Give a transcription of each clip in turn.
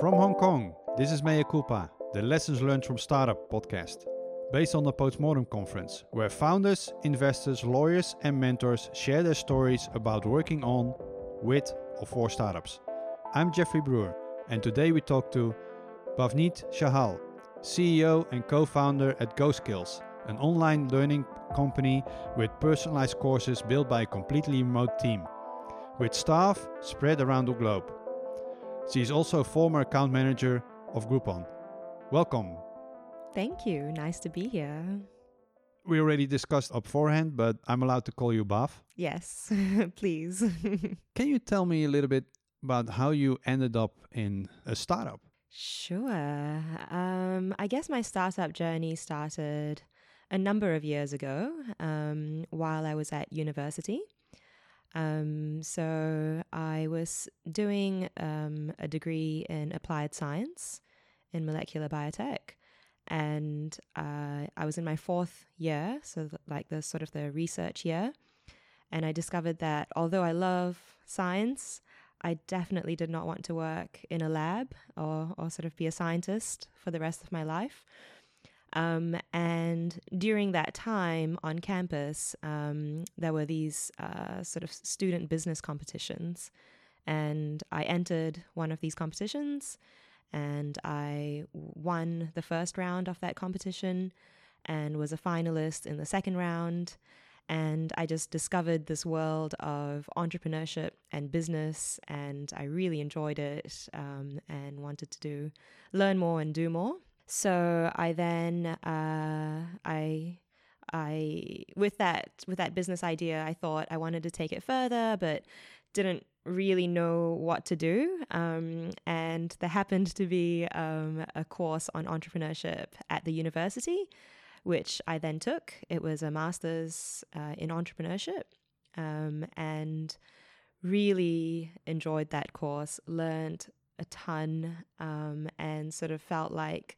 From Hong Kong, this is Mea Culpa, the Lessons Learned from Startup podcast, based on the Postmortem Conference, where founders, investors, lawyers, and mentors share their stories about working on, with, or for startups. I'm Jeffrey Broer, and today we talk to Bhavneet Shahal, CEO and co founder at GoSkills, an online learning company with personalized courses built by a completely remote team, with staff spread around the globe. She is also a former account manager of Groupon. Welcome. Thank you. Nice to be here. We already discussed beforehand, but I'm allowed to call you Bav. Yes, please. Can you tell me a little bit about how you ended up in a startup? Sure. Um, I guess my startup journey started a number of years ago um, while I was at university. Um, so I was doing um, a degree in applied science in molecular biotech. And uh, I was in my fourth year, so th- like the sort of the research year. And I discovered that although I love science, I definitely did not want to work in a lab or, or sort of be a scientist for the rest of my life. Um, and during that time on campus, um, there were these uh, sort of student business competitions. And I entered one of these competitions and I won the first round of that competition and was a finalist in the second round. And I just discovered this world of entrepreneurship and business, and I really enjoyed it um, and wanted to do learn more and do more. So I then uh, I I with that with that business idea, I thought I wanted to take it further, but didn't really know what to do. Um, and there happened to be um, a course on entrepreneurship at the university, which I then took. It was a master's uh, in entrepreneurship, um, and really enjoyed that course. Learned a ton um, and sort of felt like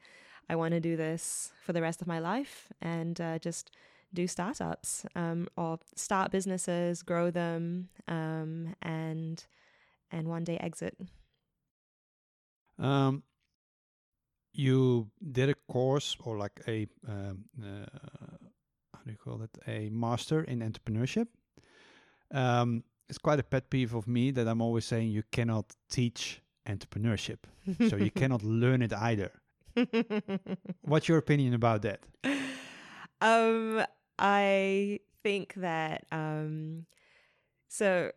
I want to do this for the rest of my life and uh, just do startups um, or start businesses, grow them, um, and and one day exit. Um, you did a course or like a um, uh, how do you call it? A master in entrepreneurship. Um, it's quite a pet peeve of me that I'm always saying you cannot teach entrepreneurship. so you cannot learn it either. What's your opinion about that? Um, I think that um, so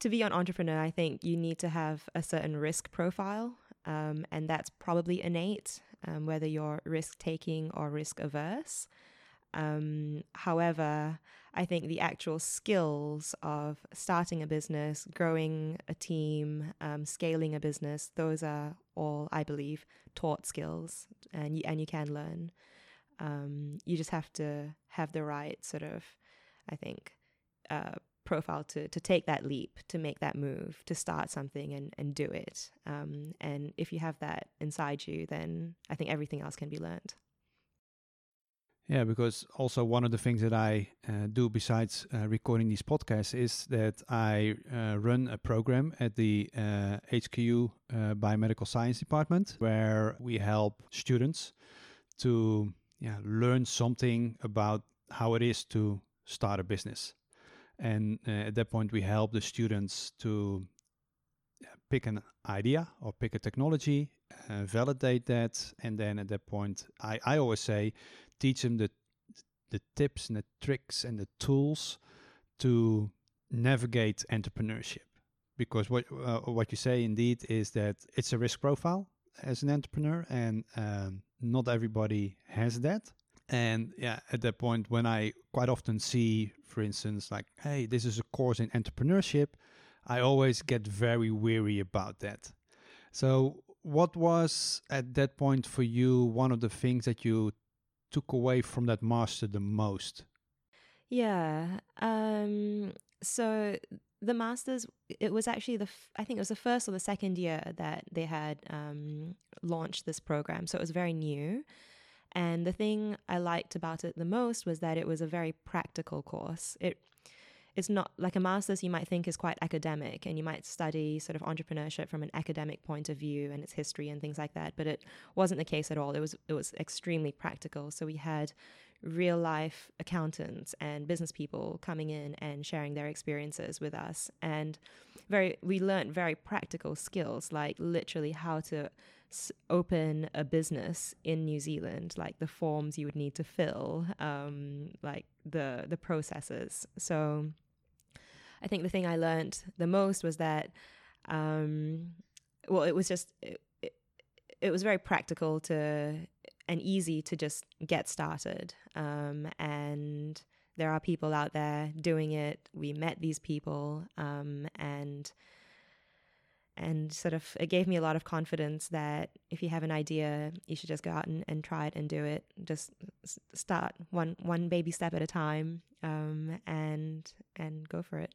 to be an entrepreneur, I think you need to have a certain risk profile, um, and that's probably innate, um, whether you're risk taking or risk averse. Um, however, I think the actual skills of starting a business, growing a team, um, scaling a business, those are all, I believe, taught skills, and you, and you can learn. Um, you just have to have the right sort of, I think, uh, profile to to take that leap, to make that move, to start something and and do it. Um, and if you have that inside you, then I think everything else can be learned. Yeah, because also one of the things that I uh, do besides uh, recording these podcasts is that I uh, run a program at the HKU uh, Biomedical Science Department where we help students to yeah, learn something about how it is to start a business. And uh, at that point, we help the students to pick an idea or pick a technology, uh, validate that, and then at that point, I, I always say, teach them the the tips and the tricks and the tools to navigate entrepreneurship. Because what uh, what you say indeed is that it's a risk profile as an entrepreneur, and um, not everybody has that. And yeah, at that point, when I quite often see, for instance, like, hey, this is a course in entrepreneurship, I always get very weary about that. So, what was at that point for you one of the things that you took away from that master the most? Yeah. Um, so the masters, it was actually the, I think it was the first or the second year that they had um, launched this program. So it was very new. And the thing I liked about it the most was that it was a very practical course. It it's not like a master's you might think is quite academic and you might study sort of entrepreneurship from an academic point of view and its history and things like that but it wasn't the case at all. It was it was extremely practical. So we had real life accountants and business people coming in and sharing their experiences with us. And very we learned very practical skills like literally how to open a business in New Zealand like the forms you would need to fill um, like the the processes. So I think the thing I learned the most was that um, well it was just it, it, it was very practical to and easy to just get started. Um, and there are people out there doing it. We met these people, um, and and sort of it gave me a lot of confidence that if you have an idea, you should just go out and, and try it and do it. Just start one one baby step at a time, um, and and go for it.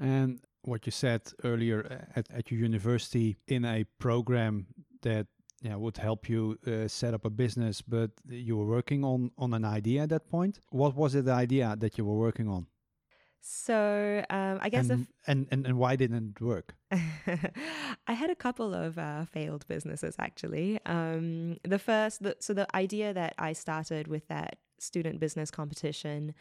And what you said earlier uh, at, at your university in a program that yeah, would help you uh, set up a business, but you were working on on an idea at that point. What was it the idea that you were working on? So um, I guess and, and, and and why didn't it work? I had a couple of uh, failed businesses actually. Um, the first, the, so the idea that I started with that student business competition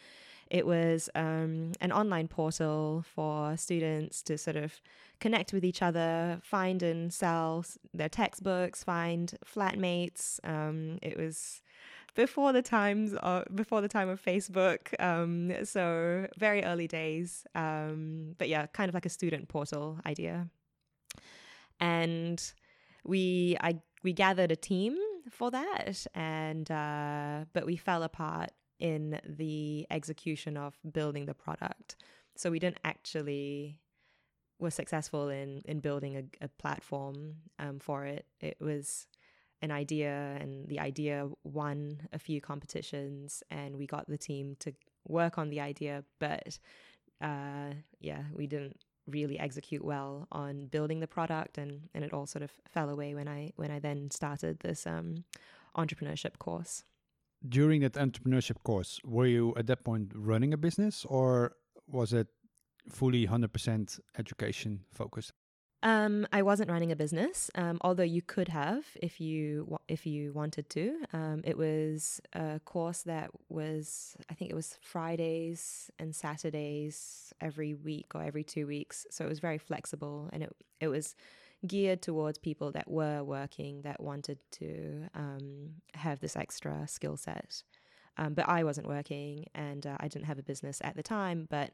it was um, an online portal for students to sort of connect with each other, find and sell their textbooks, find flatmates. Um, it was before the times of, before the time of Facebook, um, so very early days. Um, but yeah, kind of like a student portal idea. And we I we gathered a team for that, and uh, but we fell apart in the execution of building the product. So we didn't actually were successful in in building a, a platform um, for it. It was an idea, and the idea won a few competitions, and we got the team to work on the idea. But uh, yeah, we didn't really execute well on building the product, and and it all sort of fell away when I when I then started this um, entrepreneurship course during that entrepreneurship course, were you at that point running a business or was it fully 100% education focused? Um, I wasn't running a business, um, although you could have if you if you wanted to. Um, it was a course that was, I think it was Fridays and Saturdays every week or every two weeks, so it was very flexible, and it it was geared towards people that were working that wanted to um, have this extra skill set. Um, but I wasn't working and uh, I didn't have a business at the time, but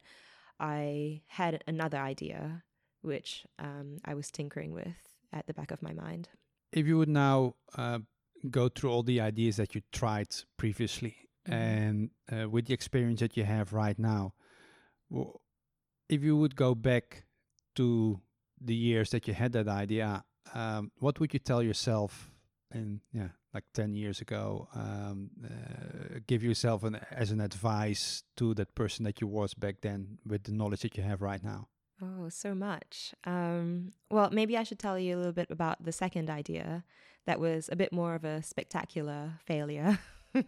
I had another idea which um, I was tinkering with at the back of my mind. If you would now uh, go through all the ideas that you tried previously mm-hmm. and uh, with the experience that you have right now, if you would go back to the years that you had that idea, um, what would you tell yourself in yeah like 10 years ago um, uh, give yourself an as an advice to that person that you was back then with the knowledge that you have right now? Oh so much. Um, well maybe i should tell you a little bit about the second idea that was a bit more of a spectacular failure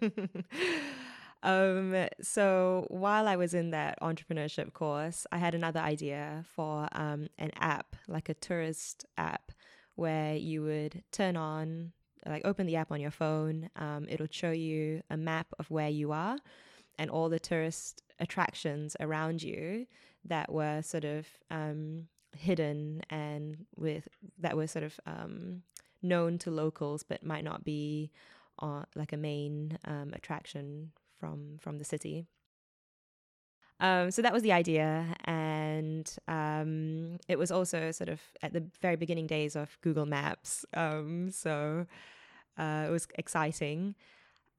Um, so while I was in that entrepreneurship course, I had another idea for um, an app, like a tourist app, where you would turn on, like open the app on your phone. Um, it'll show you a map of where you are and all the tourist attractions around you that were sort of um, hidden and with that were sort of um, known to locals but might not be uh, like a main um, attraction from from the city. Um, so that was the idea, and um, it was also sort of at the very beginning days of Google Maps. Um, so uh, it was exciting,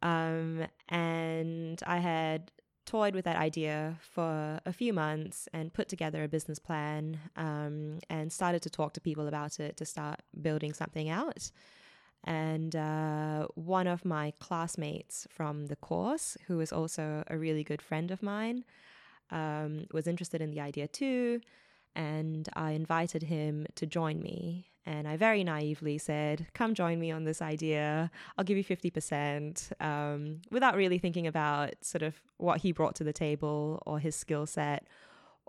um, and I had toyed with that idea for a few months and put together a business plan um, and started to talk to people about it to start building something out. And uh, one of my classmates from the course, who is also a really good friend of mine, um, was interested in the idea too. And I invited him to join me. And I very naively said, Come join me on this idea. I'll give you 50%, um, without really thinking about sort of what he brought to the table or his skill set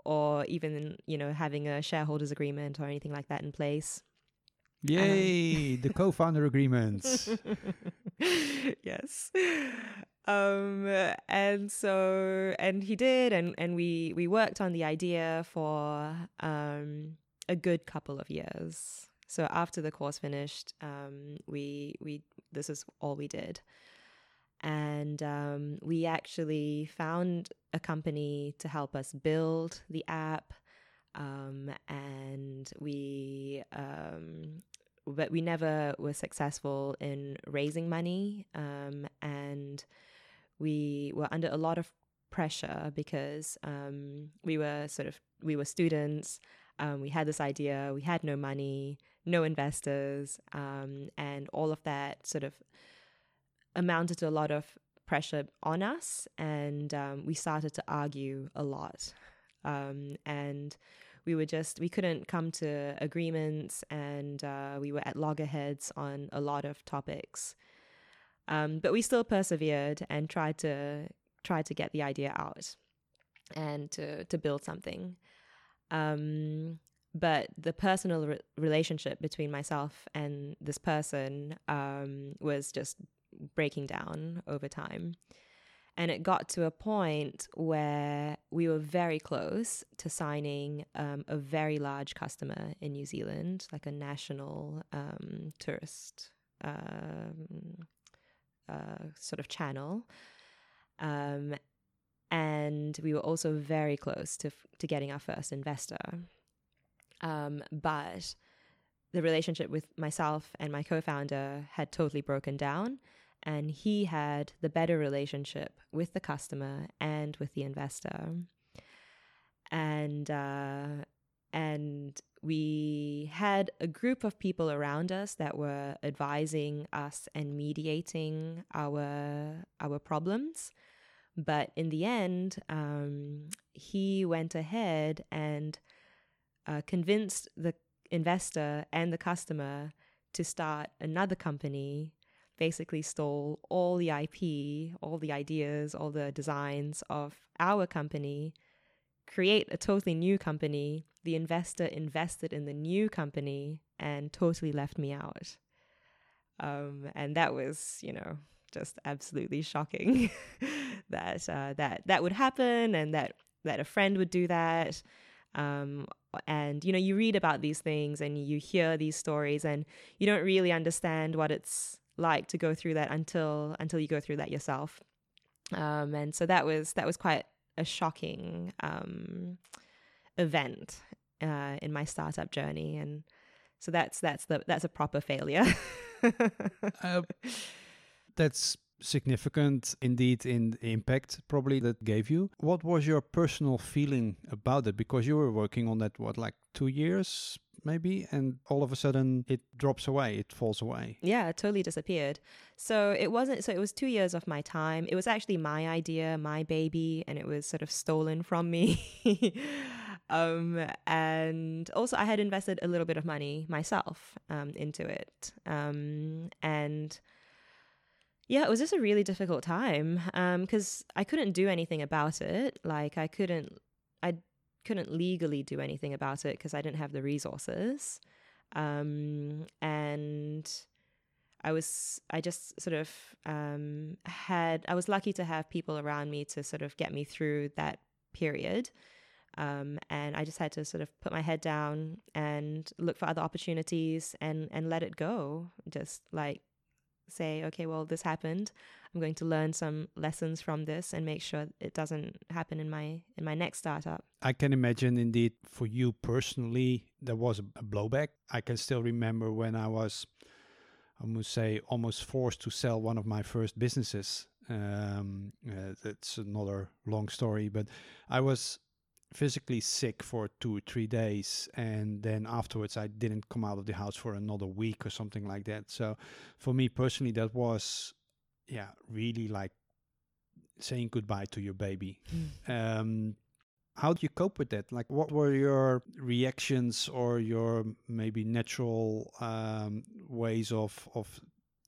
or even you know having a shareholders agreement or anything like that in place. Yay, um, the co-founder agreements. yes. Um, and so and he did and and we we worked on the idea for um a good couple of years. So after the course finished, um, we we this is all we did, and um, we actually found a company to help us build the app, um, and we um, but we never were successful in raising money, um, and we were under a lot of pressure because um, we were sort of we were students um, we had this idea, we had no money, no investors, um, and all of that sort of amounted to a lot of pressure on us. And um, we started to argue a lot. Um, and we were just, we couldn't come to agreements, and uh, we were at loggerheads on a lot of topics. Um, but we still persevered and tried to try to get the idea out and to to build something. Um, but the personal re- relationship between myself and this person um, was just breaking down over time. And it got to a point where we were very close to signing um, a very large customer in New Zealand, like a national um, tourist um, uh, sort of channel. Um, and we were also very close to to getting our first investor. Um, but the relationship with myself and my co-founder had totally broken down, and he had the better relationship with the customer and with the investor. And uh, and we had a group of people around us that were advising us and mediating our our problems but in the end, um, he went ahead and uh, convinced the investor and the customer to start another company, basically stole all the IP, all the ideas, all the designs of our company, create a totally new company. The investor invested in the new company and totally left me out. Um, and that was, you know, just absolutely shocking that uh, that that would happen and that that a friend would do that. Um, and you know, you read about these things and you hear these stories, and you don't really understand what it's like to go through that until until you go through that yourself. Um, and so that was that was quite a shocking um, event uh, in my startup journey, and so that's that's the that's a proper failure. uh, that's significant indeed in the impact probably that gave you. What was your personal feeling about it? Because you were working on that, what, like two years maybe and all of a sudden it drops away it falls away. Yeah it totally disappeared. So it wasn't so it was two years of my time. It was actually my idea my baby and it was sort of stolen from me. Um, and also i had invested a little bit of money myself um, into it. Um, and yeah, it was just a really difficult time because um, I couldn't do anything about it. Like I couldn't, I couldn't legally do anything about it because I didn't have the resources, um, and I was, I just sort of um, had, I was lucky to have people around me to sort of get me through that period. Um, and I just had to sort of put my head down and look for other opportunities and and let it go. Just like say, okay, well, this happened. I'm going to learn some lessons from this and make sure it doesn't happen in my in my next startup. I can imagine indeed for you personally there was a blowback. I can still remember when I was I must say almost forced to sell one of my first businesses. Um, uh, that's another long story, but I was physically sick for two or three days and then afterwards i didn't come out of the house for another week or something like that. So for me personally that was yeah really like saying goodbye to your baby. Mm. um, how do you cope with that? Like what were your reactions or your maybe natural um, ways of of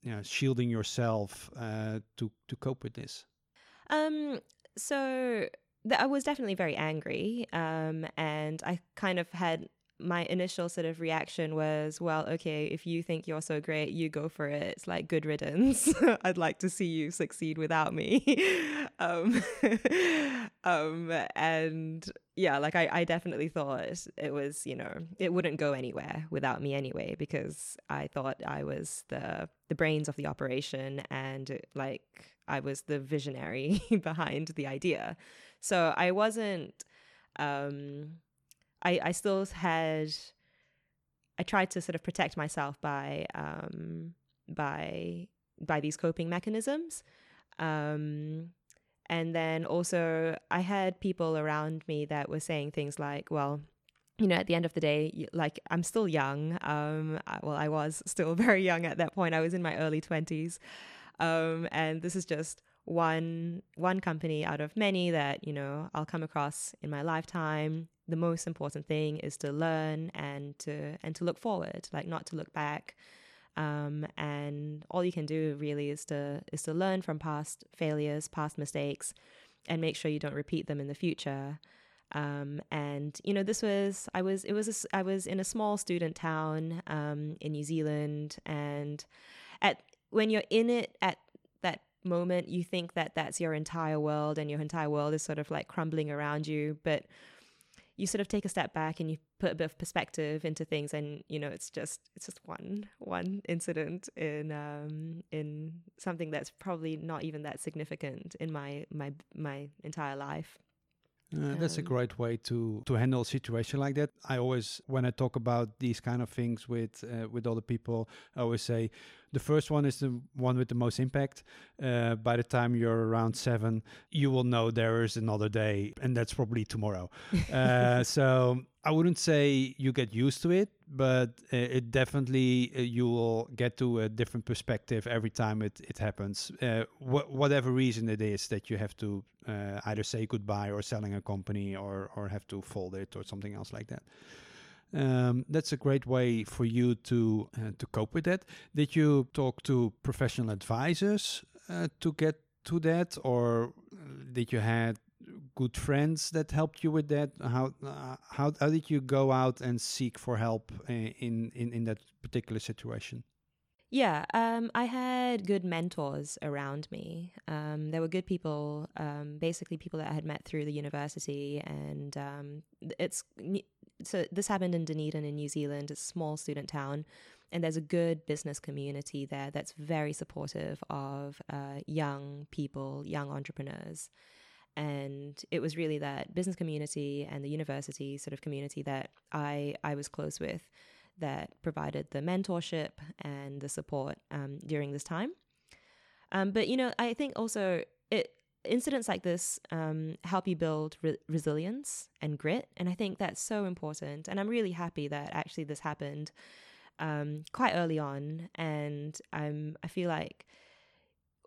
you know, shielding yourself uh, to to cope with this? Um so th- I was definitely very angry. Um, and I kind of had my initial sort of reaction was, well, okay, if you think you're so great, you go for it. It's like good riddance. I'd like to see you succeed without me. um, um, and yeah, like I, I definitely thought it was, you know, it wouldn't go anywhere without me anyway, because I thought I was the the brains of the operation and like I was the visionary behind the idea. So I wasn't um I, I still had I tried to sort of protect myself by um, by by these coping mechanisms. Um, and then also I had people around me that were saying things like, well, you know, at the end of the day, like I'm still young. Um, well, I was still very young at that point. I was in my early 20s. Um, and this is just one one company out of many that, you know, I'll come across in my lifetime the most important thing is to learn and to and to look forward, like not to look back. Um, and all you can do really is to is to learn from past failures, past mistakes, and make sure you don't repeat them in the future. Um, and you know, this was I was it was a, I was in a small student town um, in New Zealand, and at when you're in it at moment, you think that that's your entire world, and your entire world is sort of like crumbling around you, but you sort of take a step back and you put a bit of perspective into things and you know it's just it's just one one incident in um in something that's probably not even that significant in my my my entire life uh, that's um, a great way to to handle a situation like that. I always, when I talk about these kind of things with uh, with other people, I always say the first one is the one with the most impact. Uh, by the time you're around seven, you will know there is another day, and that's probably tomorrow. Uh, so I wouldn't say you get used to it, but uh, it definitely uh, you will get to a different perspective every time it it happens. Uh, wh- whatever reason it is that you have to uh, either say goodbye or selling a company or or have to fold it or something else like that. Um, that's a great way for you to uh, to cope with that. Did you talk to professional advisors uh, to get to that, or did you had good friends that helped you with that? How uh, how how did you go out and seek for help uh, in in in that particular situation? Yeah, um, I had good mentors around me. Um, there were good people, um, basically people that I had met through the university, and um, it's so this happened in Dunedin in New Zealand, a small student town, and there's a good business community there that's very supportive of uh, young people, young entrepreneurs. And it was really that business community and the university sort of community that I I was close with that provided the mentorship and the support um, during this time. Um, but you know, I think also it incidents like this um, help you build re- resilience and grit, and I think that's so important. And I'm really happy that actually this happened um, quite early on, and I'm I feel like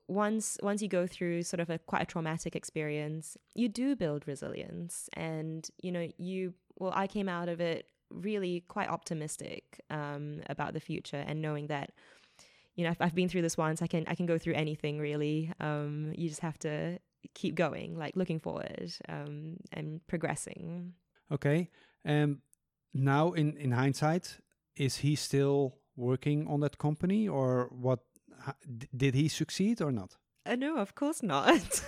once once you go through sort of a quite a traumatic experience, you do build resilience, and you know you well I came out of it really quite optimistic um, about the future and knowing that you know if I've been through this once. I can I can go through anything really. Um, you just have to keep going like looking forward um, and progressing. Okay. Um now in in hindsight is he still working on that company or what did he succeed or not uh, no, of course not.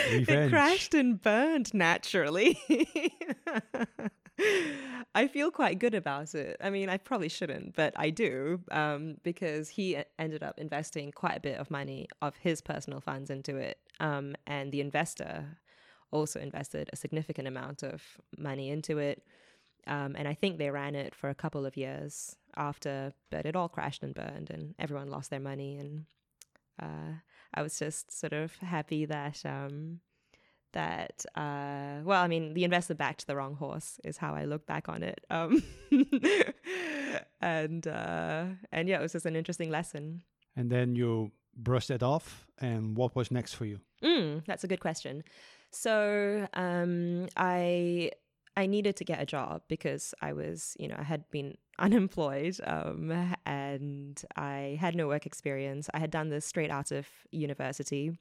it crashed and burned naturally. I feel quite good about it. I mean, I probably shouldn't, but I do um, because he ended up investing quite a bit of money of his personal funds into it. Um, and the investor also invested a significant amount of money into it. Um, and I think they ran it for a couple of years after, but it all crashed and burned, and everyone lost their money. And uh, I was just sort of happy that um, that uh, well, I mean, the investor backed the wrong horse is how I look back on it. Um, and uh, and yeah, it was just an interesting lesson. And then you brushed it off, and what was next for you? Mm, that's a good question. So um, I I needed to get a job because I was, you know, I had been unemployed um, and I had no work experience. I had done this straight out of university.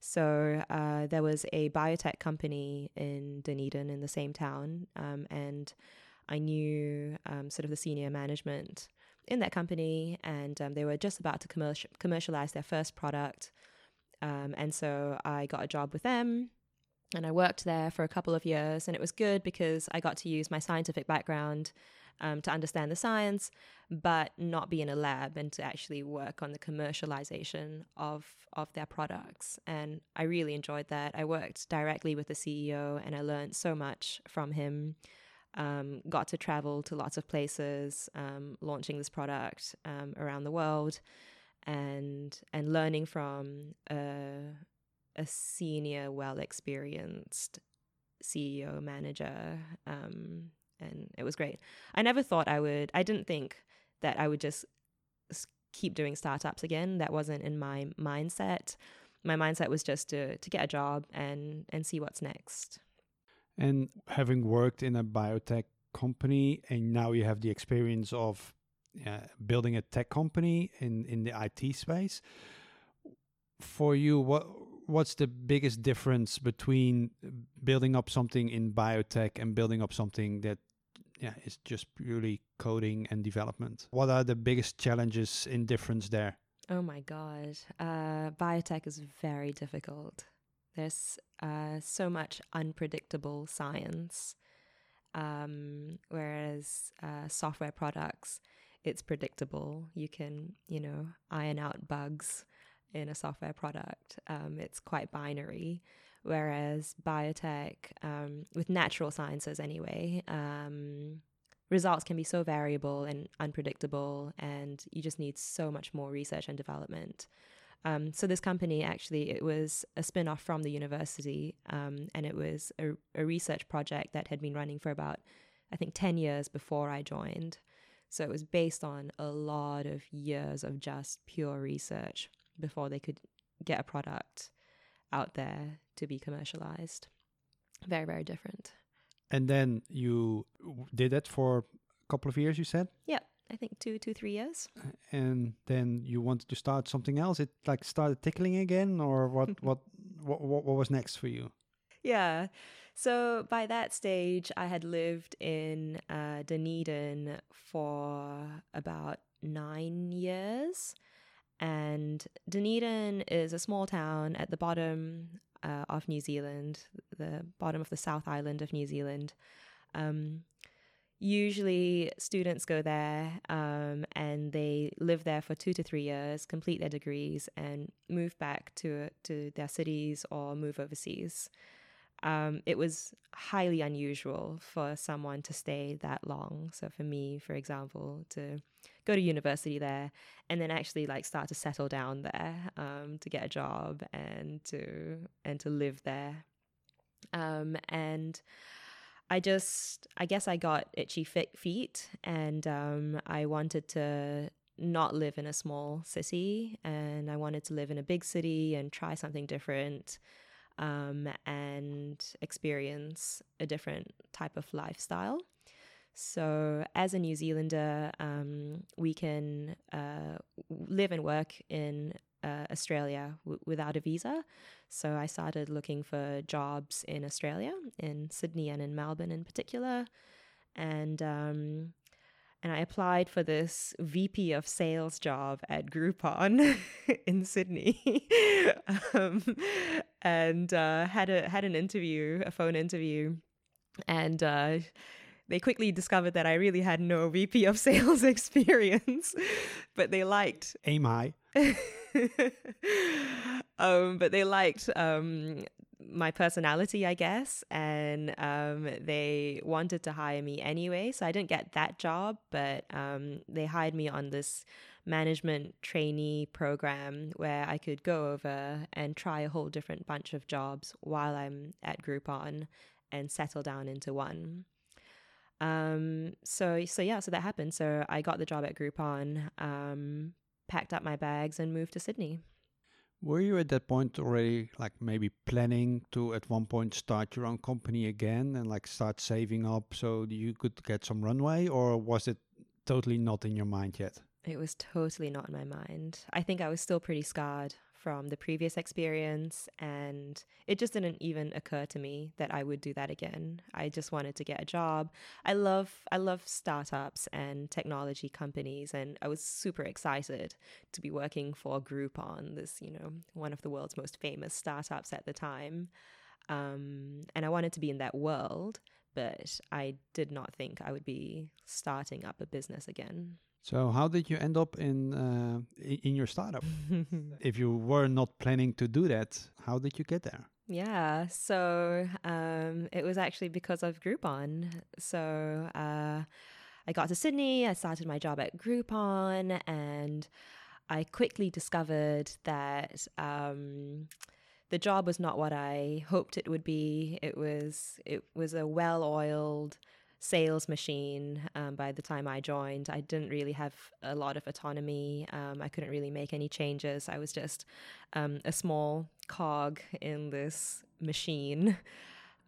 So uh, there was a biotech company in Dunedin in the same town, um, and I knew um, sort of the senior management in that company, and um, they were just about to commercial- commercialize their first product. Um, and so I got a job with them and I worked there for a couple of years. And it was good because I got to use my scientific background um, to understand the science, but not be in a lab and to actually work on the commercialization of, of their products. And I really enjoyed that. I worked directly with the CEO and I learned so much from him. Um, got to travel to lots of places, um, launching this product um, around the world, and and learning from a, a senior, well experienced CEO manager. Um, and it was great. I never thought I would. I didn't think that I would just keep doing startups again. That wasn't in my mindset. My mindset was just to to get a job and and see what's next. And having worked in a biotech company, and now you have the experience of uh, building a tech company in in the IT space. For you, what what's the biggest difference between building up something in biotech and building up something that yeah is just purely coding and development? What are the biggest challenges in difference there? Oh my god, uh, biotech is very difficult. There's uh, so much unpredictable science, um, whereas uh, software products, it's predictable. You can, you know, iron out bugs in a software product. Um, it's quite binary. Whereas biotech, um, with natural sciences anyway, um, results can be so variable and unpredictable, and you just need so much more research and development. Um, so this company actually it was a spin-off from the university, um, and it was a, a, research project that had been running for about, I think, ten years before I joined. So it was based on a lot of years of just pure research before they could get a product out there to be commercialized. Very, very different. And then you did that for a couple of years, you said? Yeah, I think two, two, three years. And then you wanted to start something else. It like started tickling again, or what? what, what, what, what was next for you? Yeah. So by that stage, I had lived in uh, Dunedin for about nine years. And Dunedin is a small town at the bottom uh, of New Zealand, the bottom of the South Island of New Zealand. Um, usually, students go there um, and they live there for two to three years, complete their degrees, and move back to to their cities or move overseas. Um, it was highly unusual for someone to stay that long. So for me, for example, to go to university there and then actually like start to settle down there um, to get a job and to and to live there, um, and I just I guess I got itchy feet and um, I wanted to not live in a small city and I wanted to live in a big city and try something different um, and experience a different type of lifestyle. So, as a New Zealander, um, we can uh, live and work in uh, Australia w- without a visa. So, I started looking for jobs in Australia, in Sydney and in Melbourne in particular. And um, and I applied for this VP of sales job at Groupon in Sydney, um, and uh, had a had an interview, a phone interview, and uh, they quickly discovered that I really had no VP of sales experience, but they liked. Aim high. um, but they liked um, my personality, I guess, and um, they wanted to hire me anyway. So I didn't get that job, but um, they hired me on this management trainee program where I could go over and try a whole different bunch of jobs while I'm at Groupon and settle down into one. Um, so so yeah, so that happened. So I got the job at Groupon, um, packed up my bags, and moved to Sydney. Were you at that point already like maybe planning to at one point start your own company again and like start saving up so you could get some runway or was it totally not in your mind yet? It was totally not in my mind. I think I was still pretty scarred from the previous experience and it just didn't even occur to me that I would do that again. I just wanted to get a job. I love I love startups and technology companies and I was super excited to be working for Groupon, this, you know, one of the world's most famous startups at the time. Um, and I wanted to be in that world, but I did not think I would be starting up a business again. So how did you end up in uh, in your startup? if you were not planning to do that, how did you get there? Yeah, so um, it was actually because of Groupon. So uh, I got to Sydney, I started my job at Groupon, and I quickly discovered that um, the job was not what I hoped it would be. It was it was a well-oiled sales machine um, by the time I joined. I didn't really have a lot of autonomy. Um, I couldn't really make any changes. I was just um, a small cog in this machine.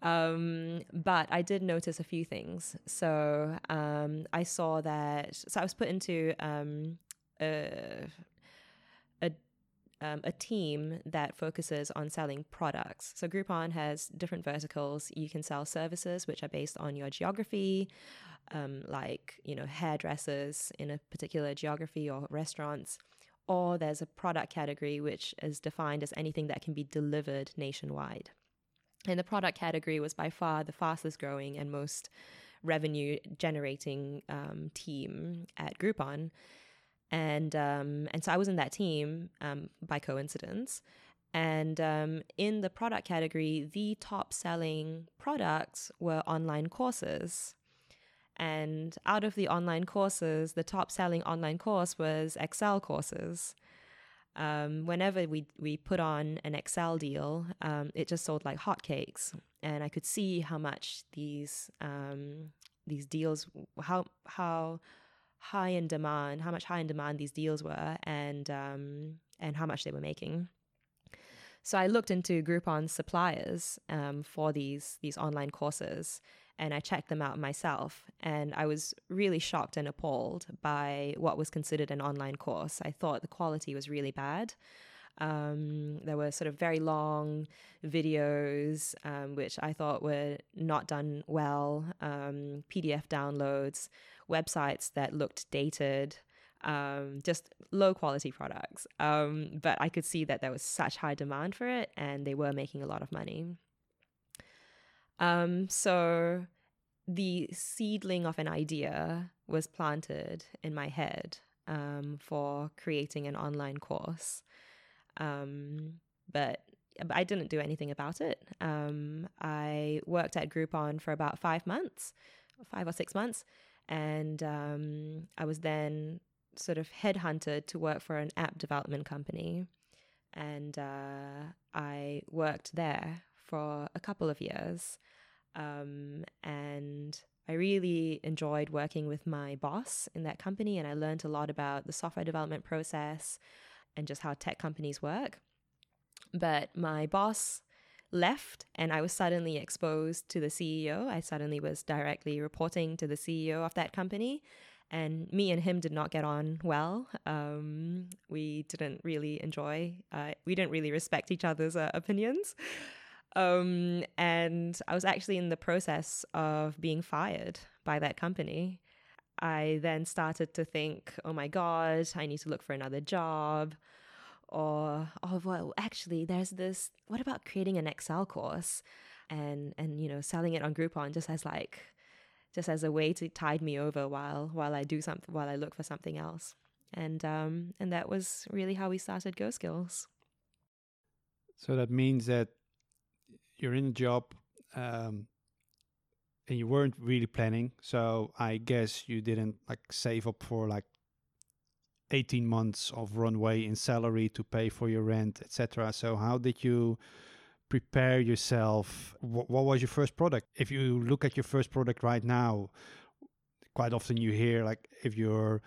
Um, but I did notice a few things. So um, I saw that, so I was put into um, a, um, a team that focuses on selling products. So Groupon has different verticals. You can sell services which are based on your geography, um, like you know hairdressers in a particular geography or restaurants. Or there's a product category which is defined as anything that can be delivered nationwide. And the product category was by far the fastest growing and most revenue generating um, team at Groupon and um, and so I was in that team um, by coincidence. And um, in the product category, the top selling products were online courses. And out of the online courses, the top selling online course was Excel courses. Um, whenever we we put on an Excel deal, um, it just sold like hotcakes, and I could see how much these um, these deals how how high in demand, how much high in demand these deals were, and um, and how much they were making. So I looked into Groupon's suppliers um, for these these online courses, and I checked them out myself. And I was really shocked and appalled by what was considered an online course. I thought the quality was really bad. Um, there were sort of very long videos, um, which I thought were not done well, um, PDF downloads, websites that looked dated. Um, just low quality products. Um, but I could see that there was such high demand for it and they were making a lot of money. Um, so the seedling of an idea was planted in my head for creating an online course. Um, but I didn't do anything about it. Um, I worked at Groupon for about five months, five or six months, and um, I was then sort of headhunted to work for an app development company. And uh, I worked there for a couple of years. Um, and I really enjoyed working with my boss in that company, and I learned a lot about the software development process and just how tech companies work. But my boss left and I was suddenly exposed to the CEO. I suddenly was directly reporting to the CEO of that company. And me and him did not get on well. Um, we didn't really enjoy, uh, we didn't really respect each other's uh, opinions. Um, and I was actually in the process of being fired by that company. I then started to think, oh my God, I need to look for another job. Or, oh, well, actually, there's this, what about creating an Excel course and, and, you know, selling it on Groupon just as like, just as a way to tide me over while, while I do something, while I look for something else. And, um, and that was really how we started GoSkills. So that means that you're in a job, um, and you weren't really planning. So I guess you didn't like save up for like 18 months of runway in salary to pay for your rent, etc. So how did you prepare yourself? What, what was your first product? If you look at your first product right now, quite often you hear like if you're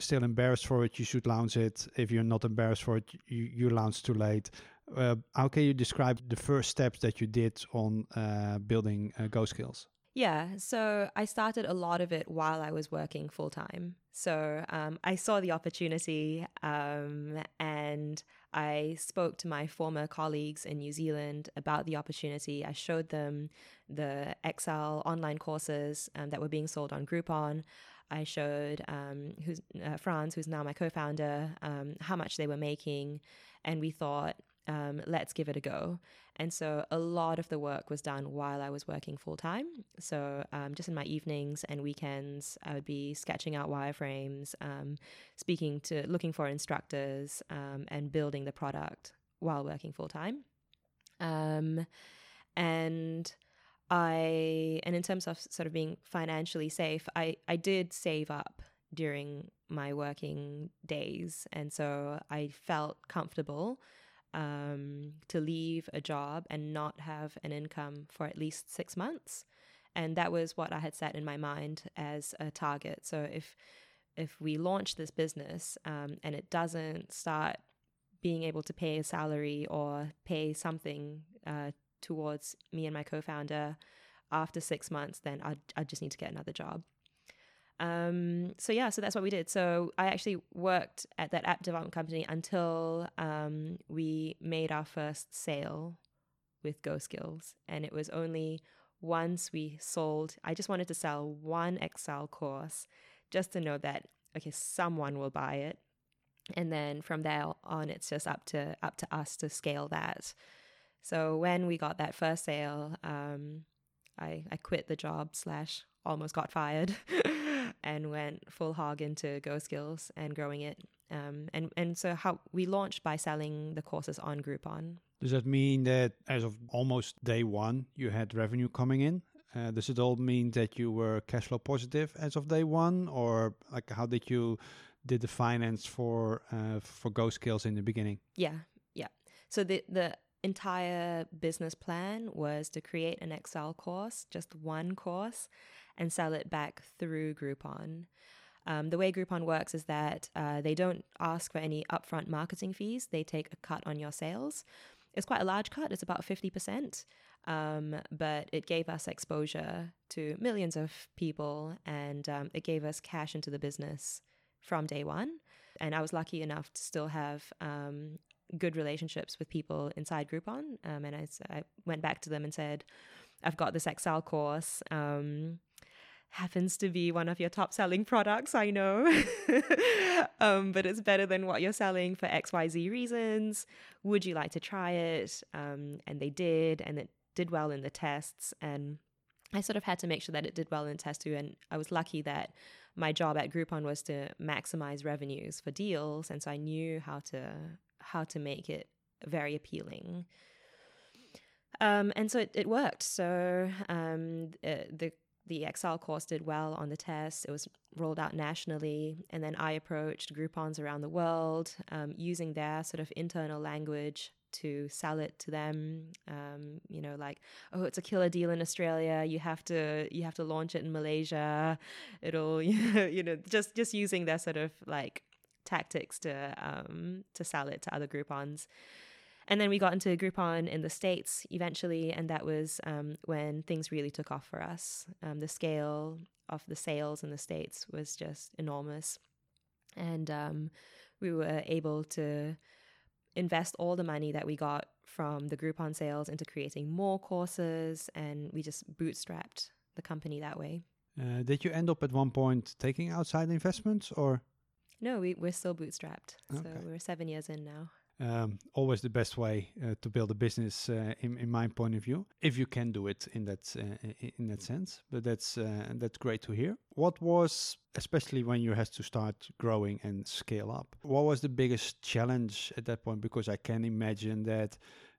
still embarrassed for it, you should launch it. If you're not embarrassed for it, you, you launch too late. Uh, how can you describe the first steps that you did on uh, building uh, GoSkills? Yeah, so I started a lot of it while I was working full time. So um, I saw the opportunity um, and I spoke to my former colleagues in New Zealand about the opportunity. I showed them the Excel online courses um, that were being sold on Groupon. I showed um, who's uh, Franz, who's now my co-founder, um, how much they were making, and we thought, um, let's give it a go. And so a lot of the work was done while I was working full time. So um, just in my evenings and weekends, I would be sketching out wireframes, um, speaking to, looking for instructors, um, and building the product while working full time. Um, and I, and in terms of sort of being financially safe, I, I did save up during my working days. And so I felt comfortable um, to leave a job and not have an income for at least six months. And that was what I had set in my mind as a target. So if if we launch this business um, and it doesn't start being able to pay a salary or pay something uh, towards me and my co-founder after six months, then I I just need to get another job. Um, so yeah, so that's what we did. So I actually worked at that app development company until um, we made our first sale with GoSkills, and it was only once we sold. I just wanted to sell one Excel course, just to know that okay, someone will buy it, and then from there on, it's just up to up to us to scale that. So when we got that first sale, um, I I quit the job slash almost got fired. and went full hog into GoSkills and growing it. Um, and and so how we launched by selling the courses on Groupon. Does that mean that as of almost day one you had revenue coming in? Uh, does it all mean that you were cash flow positive as of day one, or like how did you did the finance for uh, for GoSkills in the beginning? Yeah, yeah. So the the entire business plan was to create an Excel course, just one course, and sell it back through Groupon. Um, the way Groupon works is that uh, they don't ask for any upfront marketing fees, they take a cut on your sales. It's quite a large cut, it's about 50%, um, but it gave us exposure to millions of people and um, it gave us cash into the business from day one. And I was lucky enough to still have um, good relationships with people inside Groupon. Um, and I, I, went back to them and said, I've got this Excel course. Um, happens to be one of your top selling products, I know. um, but it's better than what you're selling for XYZ reasons. Would you like to try it? Um, and they did, and it did well in the tests. And I sort of had to make sure that it did well in test too. And I was lucky that my job at Groupon was to maximize revenues for deals. And so I knew how to how to make it very appealing. Um, and so it, it worked. So um, the the Excel course did well on the test. It was rolled out nationally. And then I approached Groupons around the world um, using their sort of internal language to sell it to them um, you know like oh it's a killer deal in australia you have to you have to launch it in malaysia it'll you know just just using their sort of like tactics to um, to sell it to other groupons and then we got into Groupon in the States eventually, and that was um, when things really took off for us. Um, the scale of the sales in the States was just enormous. And um, we were able to invest all the money that we got from the Groupon sales into creating more courses, and we just bootstrapped the company that way. Uh, did you end up at one point taking outside investments or? No, we, we're still bootstrapped. Okay. So we're seven years in now um, always the best way uh, to build a business, uh, in, in my point of view, if you can do it in that uh, in that sense. But that's uh, that's great to hear. What was, especially when you had to start growing and scale up, what was the biggest challenge at that point? Because I can imagine that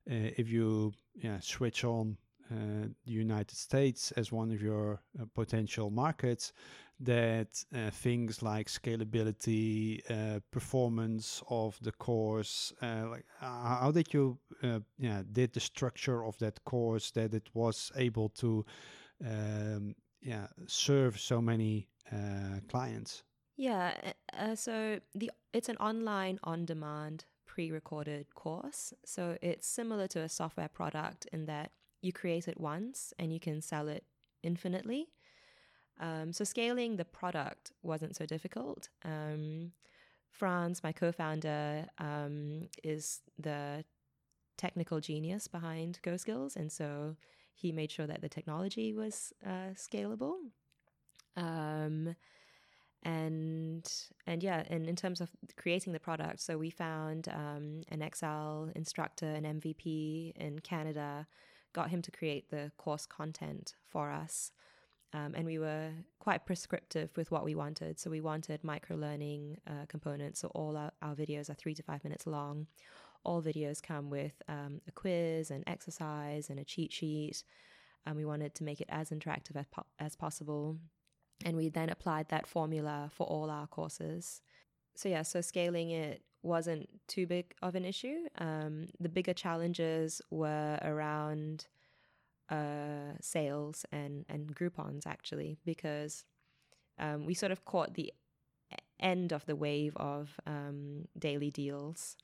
uh, if you yeah, switch on the United States as one of your potential markets, that uh, things like scalability, uh, performance of the course, uh, like how did you, uh, yeah, did the structure of that course that it was able to, um, yeah, serve so many uh, clients? Yeah, uh, so the it's an online on-demand pre-recorded course, so it's similar to a software product in that you create it once and you can sell it infinitely. Um, so scaling the product wasn't so difficult. Um, Franz, my co-founder, um, is the technical genius behind GoSkills, and so he made sure that the technology was uh, scalable. Um, and and yeah, and in terms of creating the product, so we found um, an Excel instructor, an MVP in Canada, got him to create the course content for us. Um, and we were quite prescriptive with what we wanted. So we wanted micro learning uh, components. So all our, our, videos are three to five minutes long. All videos come with um, a quiz, an exercise, and a cheat sheet. And we wanted to make it as interactive as, po- as possible. And we then applied that formula for all our courses. So, yeah, so scaling it wasn't too big of an issue. Um, the bigger challenges were around uh, sales and and Groupons actually because um, we sort of caught the end of the wave of um, daily deals,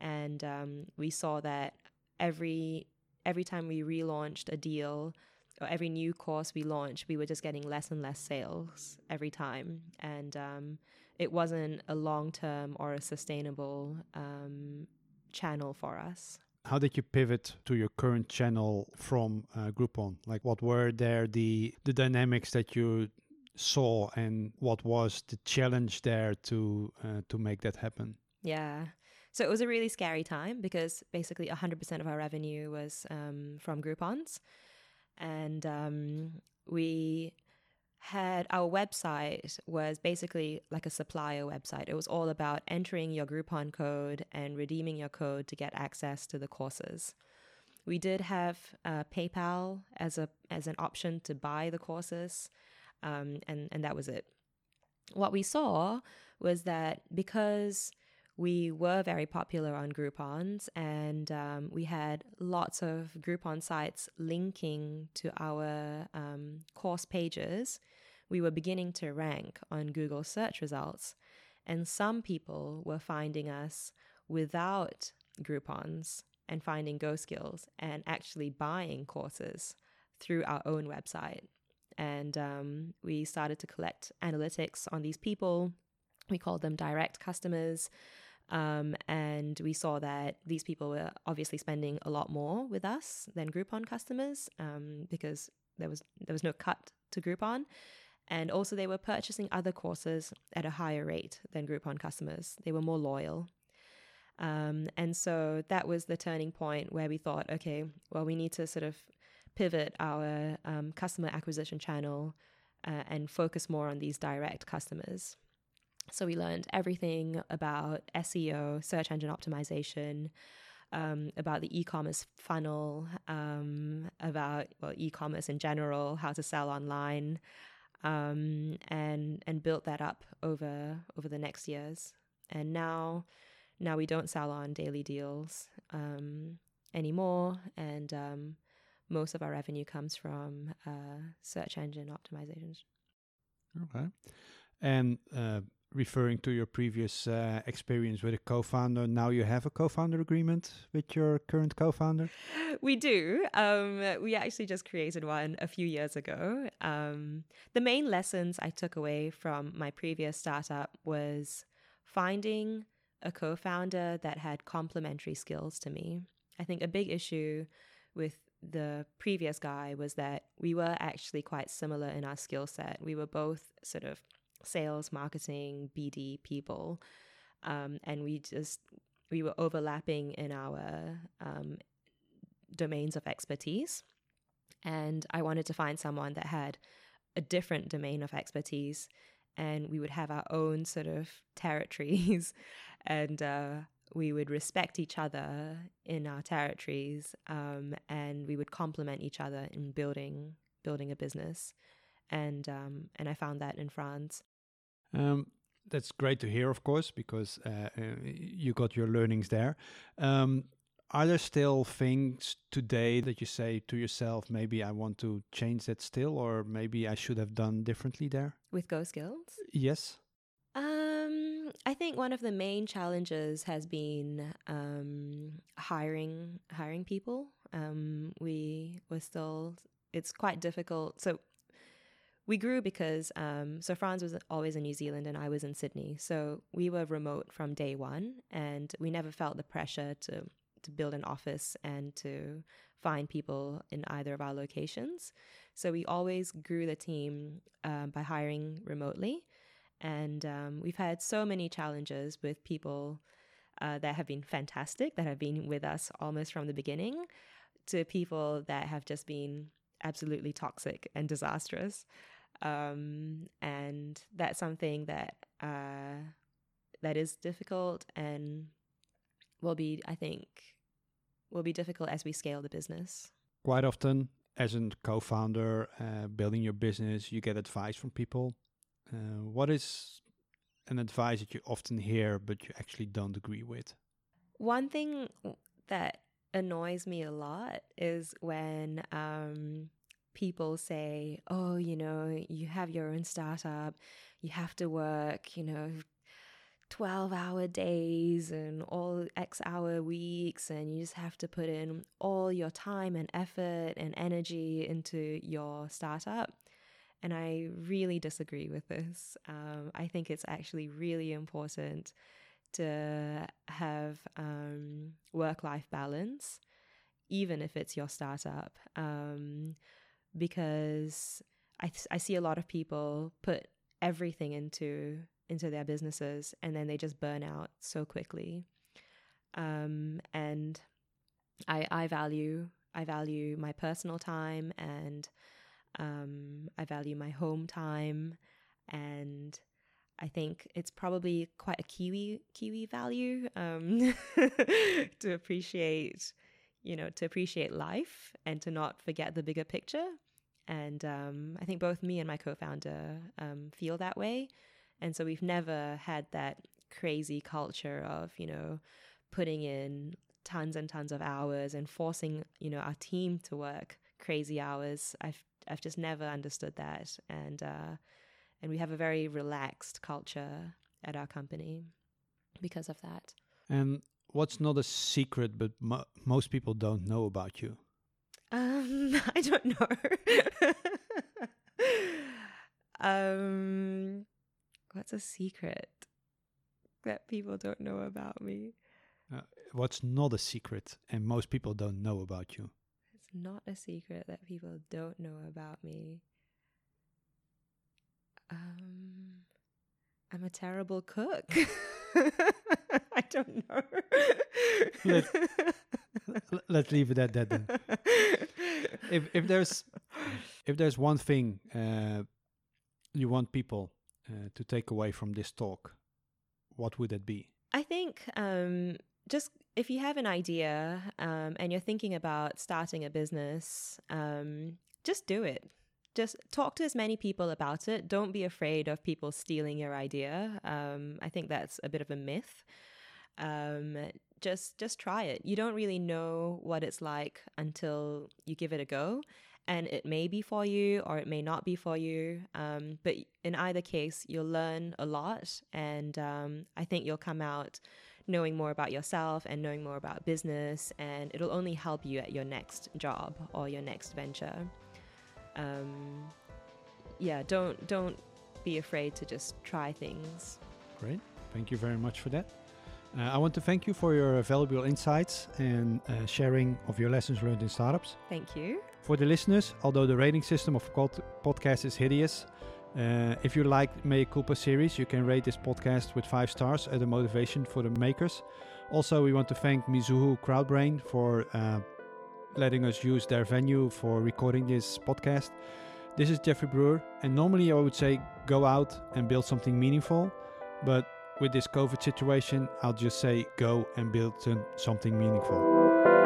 and um, we saw that every every time we relaunched a deal or every new course we launched, we were just getting less and less sales every time, and um, it wasn't a long term or a sustainable um, channel for us. How did you pivot to your current channel from uh, Groupon? Like, what were there the the dynamics that you saw, and what was the challenge there to uh, to make that happen? Yeah. So it was a really scary time because basically 100% of our revenue was um, from Groupons. And um, we had our website was basically like a supplier website. It was all about entering your Groupon code and redeeming your code to get access to the courses. We did have uh, PayPal as a as an option to buy the courses, um, and and that was it. What we saw was that because we were very popular on Groupons, and um, we had lots of Groupon sites linking to our um, course pages. We were beginning to rank on Google search results, and some people were finding us without Groupons and finding GoSkills and actually buying courses through our own website. And um, we started to collect analytics on these people. We called them direct customers. Um, and we saw that these people were obviously spending a lot more with us than Groupon customers um, because there was there was no cut to Groupon, and also they were purchasing other courses at a higher rate than Groupon customers. They were more loyal. Um, and so that was the turning point where we thought, okay, well, we need to sort of pivot our um, customer acquisition channel uh, and focus more on these direct customers. So we learned everything about SEO, search engine optimization, um, about the e-commerce funnel, um, about well, e-commerce in general, how to sell online, um, and and built that up over over the next years. And now, now we don't sell on daily deals um, anymore, and um, most of our revenue comes from uh, search engine optimizations. Okay, and uh, referring to your previous uh, experience with a co-founder now you have a co-founder agreement with your current co-founder? We do. Um, we actually just created one a few years ago. Um, the main lessons i took away from my previous startup was finding a co-founder that had complementary skills to me. I think a big issue with the previous guy was that we were actually quite similar in our skill set. We were both sort of sales, marketing, BD people. Um, and we just, we were overlapping in our um, domains of expertise. And I wanted to find someone that had a different domain of expertise and we would have our own sort of territories and uh, we would respect each other in our territories um, and we would complement each other in building building a business and um, and I found that in Franz um, that's great to hear, of course, because uh, uh, you got your learnings there. Um, are there still things today that you say to yourself, maybe I want to change that still, or maybe I should have done differently there? With GoSkills? Yes. Um, I think one of the main challenges has been um, hiring hiring people. Um, we were still it's quite difficult. So we grew because um, so Franz was always in New Zealand and I was in Sydney. So we were remote from day one, and we never felt the pressure to to build an office and to find people in either of our locations. So we always grew the team um, by hiring remotely, and um, we've had so many challenges with people uh, that have been fantastic, that have been with us almost from the beginning, to people that have just been absolutely toxic and disastrous. Um, and that's something that uh, that is difficult and will be, I think, will be difficult as we scale the business. Quite often, as a co-founder, uh, building your business, you get advice from people. Uh, what is an advice that you often hear but you actually don't agree with? One thing that annoys me a lot is when um, people say, oh, you know, you have your own startup, you have to work, you know, 12 hour days and all X hour weeks, and you just have to put in all your time and effort and energy into your startup. And I really disagree with this. Um, I think it's actually really important to have um, work life balance, even if it's your startup. Um, because I, th- I see a lot of people put everything into into their businesses and then they just burn out so quickly. Um, and I I value I value my personal time and um, I value my home time and I think it's probably quite a Kiwi Kiwi value um, to appreciate, you know, to appreciate life and to not forget the bigger picture. And um, I think both me and my co-founder um, feel that way, and so we've never had that crazy culture of you know putting in tons and tons of hours and forcing you know our team to work crazy hours. I've I've just never understood that, and uh, and we have a very relaxed culture at our company because of that. And what's not a secret, but mo- most people don't know about you? Um, I don't know. um, what's a secret that people don't know about me? Uh, what's not a secret and most people don't know about you? It's not a secret that people don't know about me. Um, I'm a terrible cook. I don't know. Let, let's leave it at that then. If if there's if there's one thing uh, you want people uh, to take away from this talk, what would it be? I think um, just if you have an idea um, and you're thinking about starting a business, um, just do it. Just talk to as many people about it. Don't be afraid of people stealing your idea. Um, I think that's a bit of a myth. Um, just just try it. You don't really know what it's like until you give it a go, and it may be for you or it may not be for you. Um, but in either case, you'll learn a lot, and um, I think you'll come out knowing more about yourself and knowing more about business, and it'll only help you at your next job or your next venture. Um, yeah, don't don't be afraid to just try things. Great, thank you very much for that. Uh, I want to thank you for your valuable insights and uh, sharing of your lessons learned in startups. Thank you. For the listeners, although the rating system of podcast is hideous, uh, if you like Mea Culpa series, you can rate this podcast with five stars as a motivation for the makers. Also, we want to thank Mizuho Crowdbrain for uh, letting us use their venue for recording this podcast. This is Jeffrey Broer, and normally I would say go out and build something meaningful, but with this COVID situation, I'll just say go and build something meaningful.